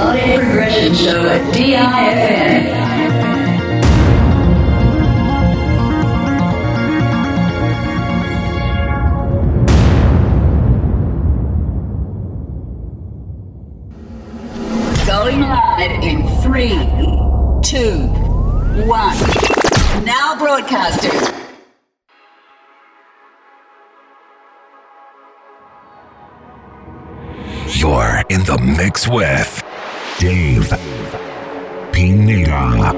Melodic Progression Show at DIFM. Going live in three, two, one. Now broadcasting. You're in the mix with Dave Pineda.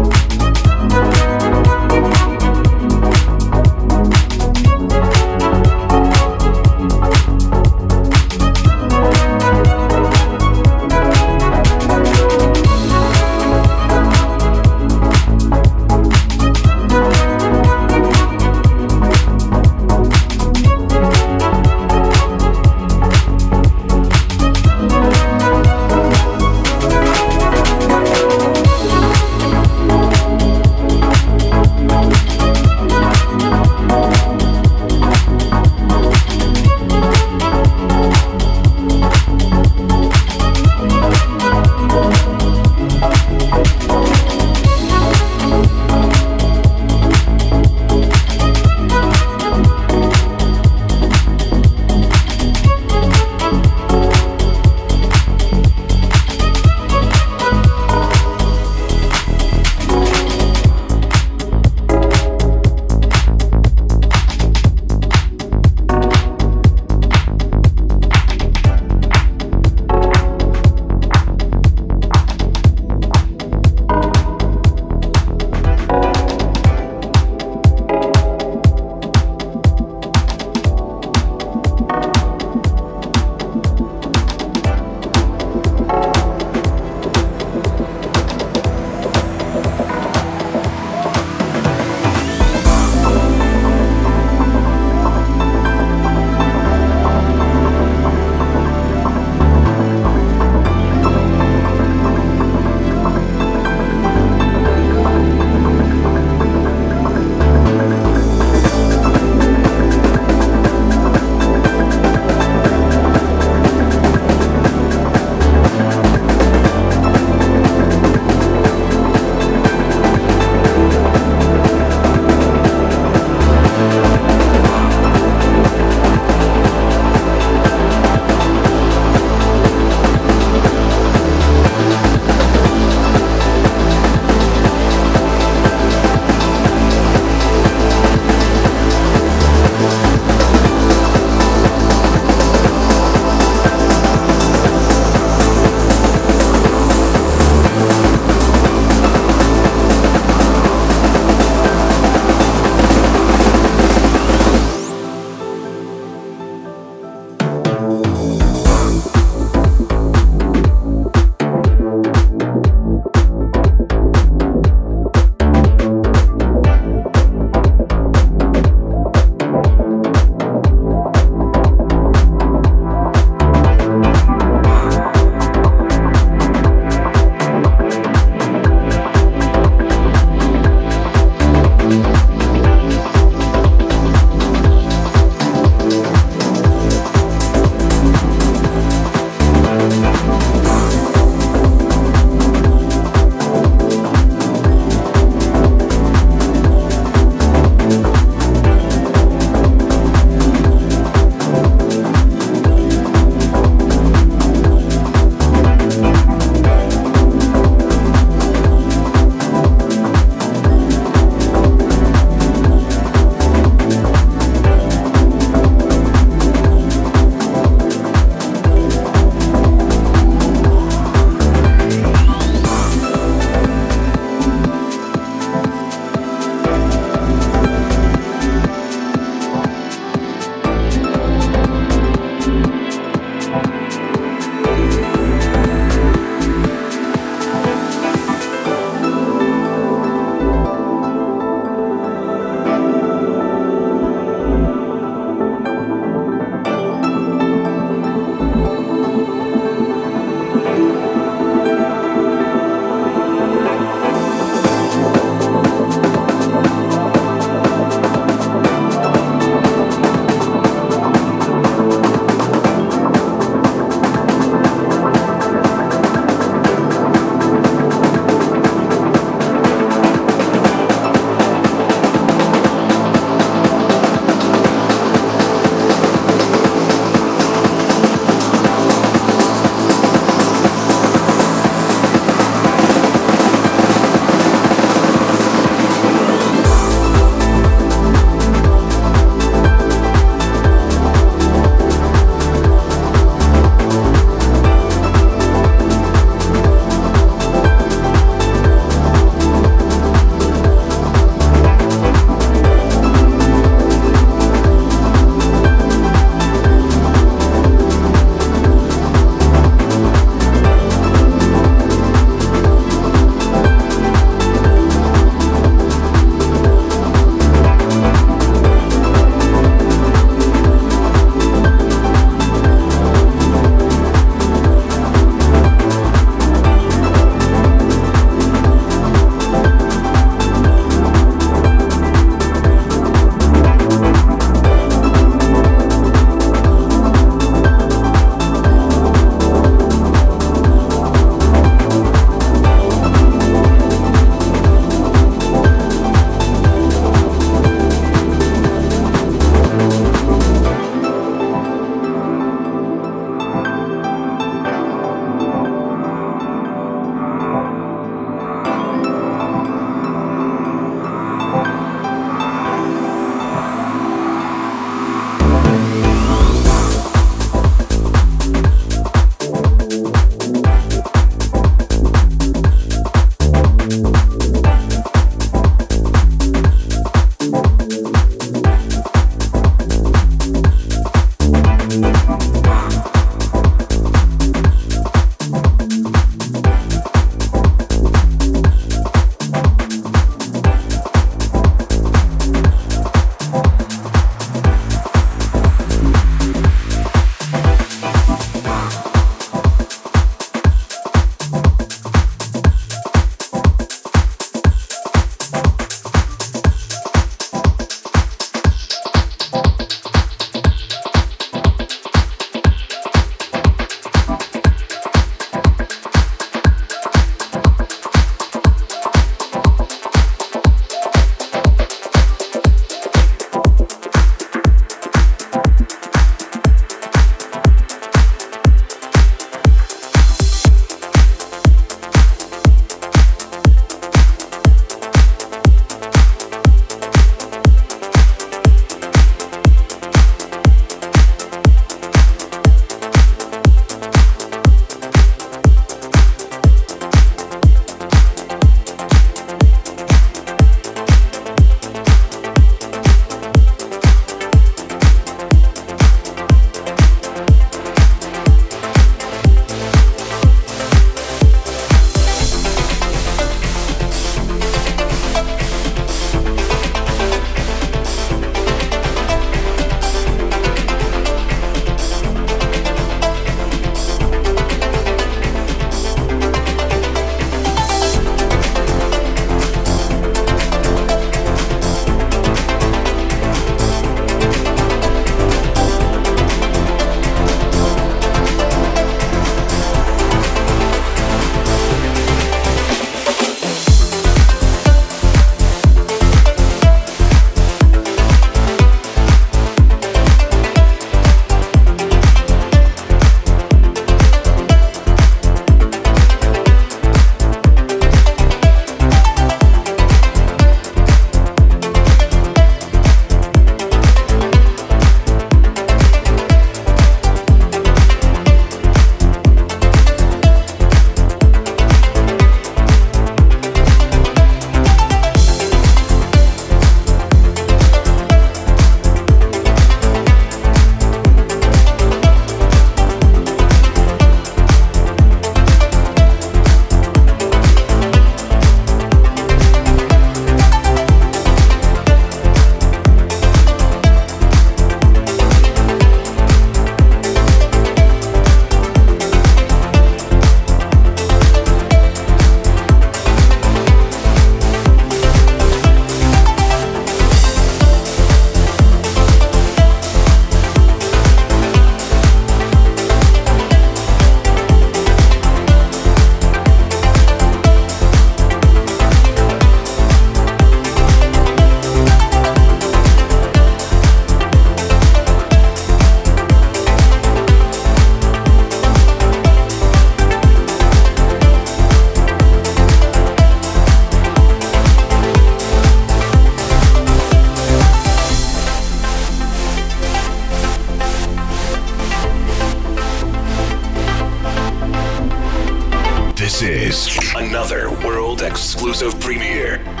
Exclusive premiere.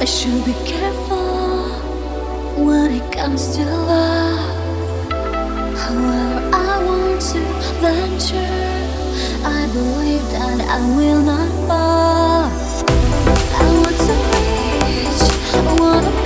I should be careful when it comes to love. However, I want to venture. I believe that I will not fall. I want to reach, I want to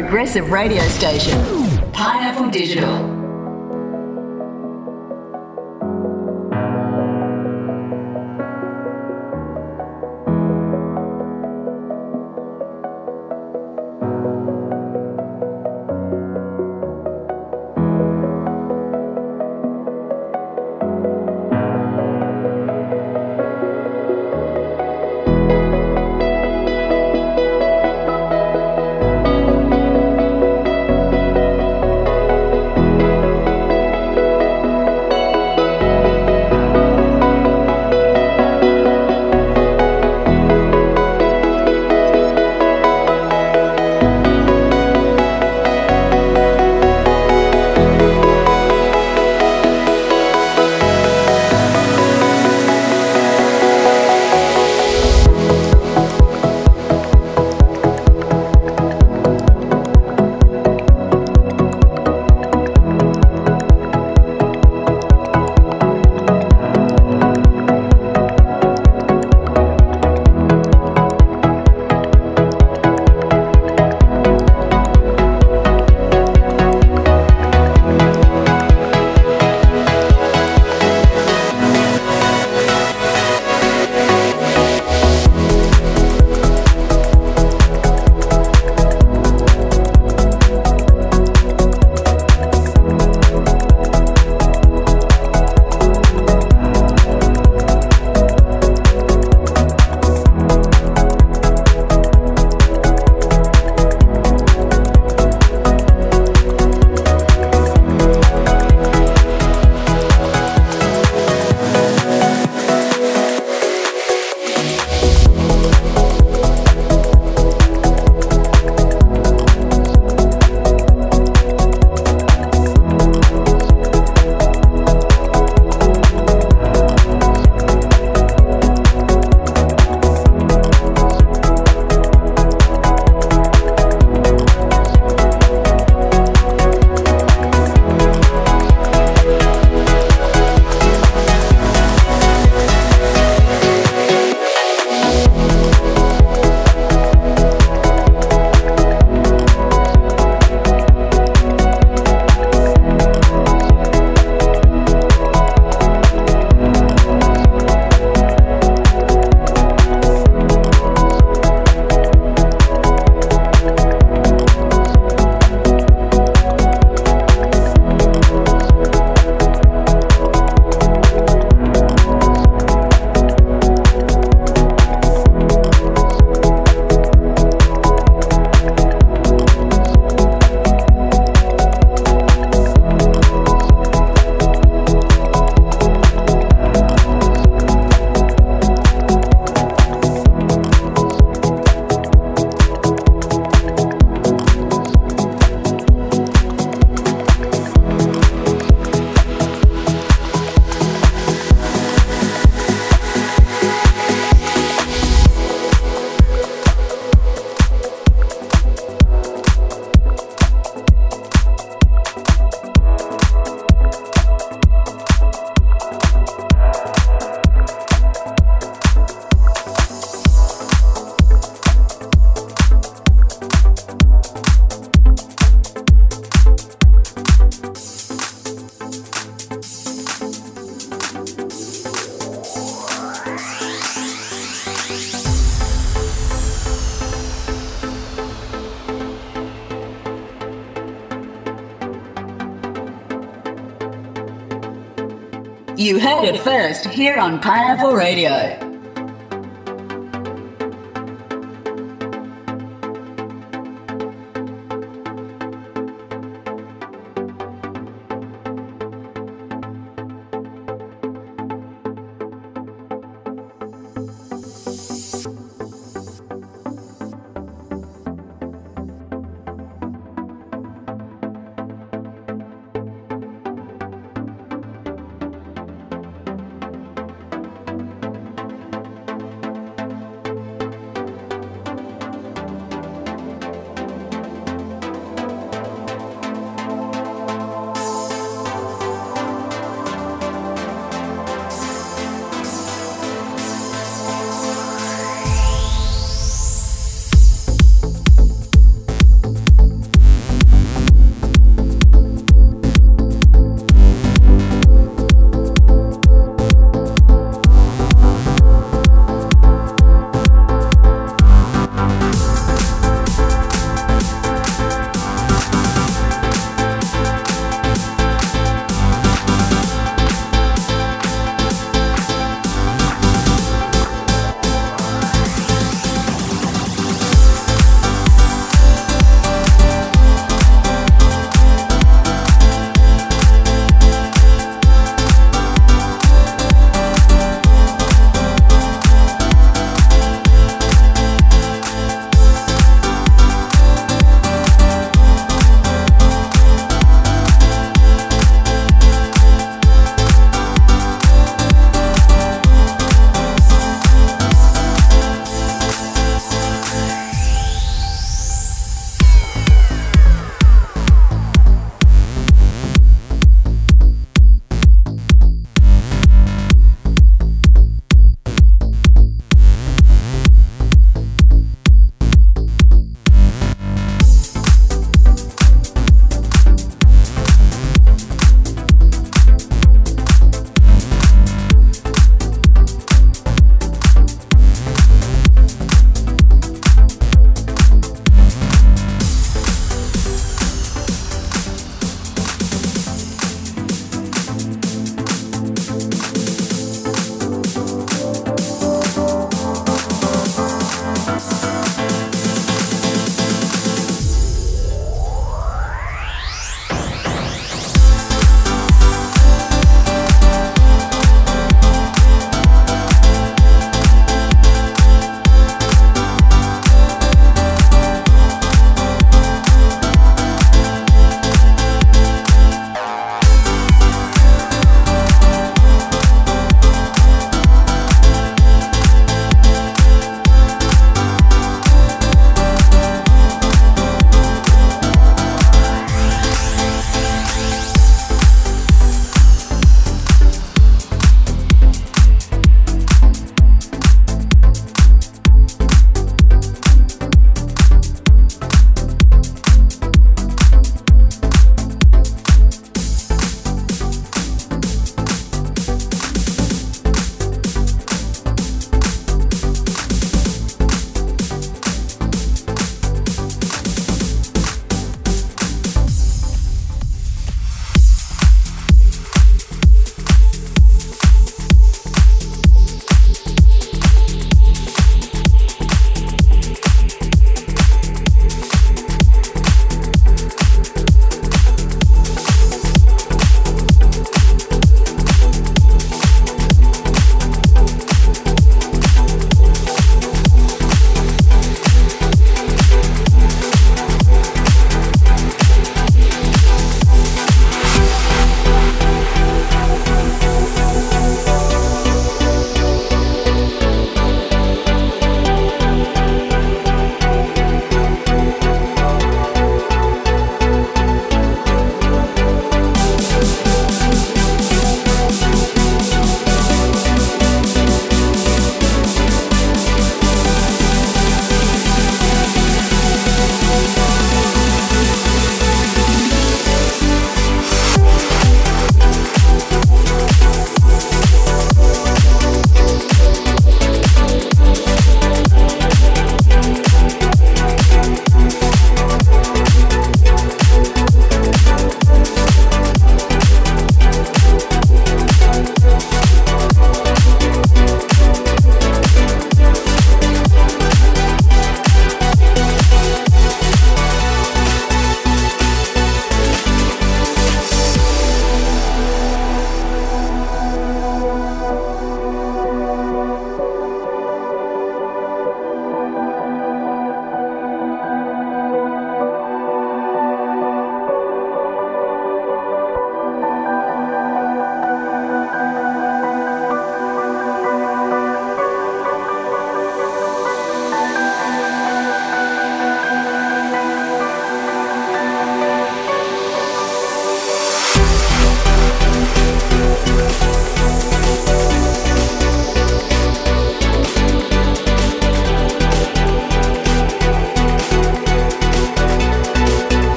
progressive radio station, Pineapple Digital. You heard it first here on Pineapple Radio.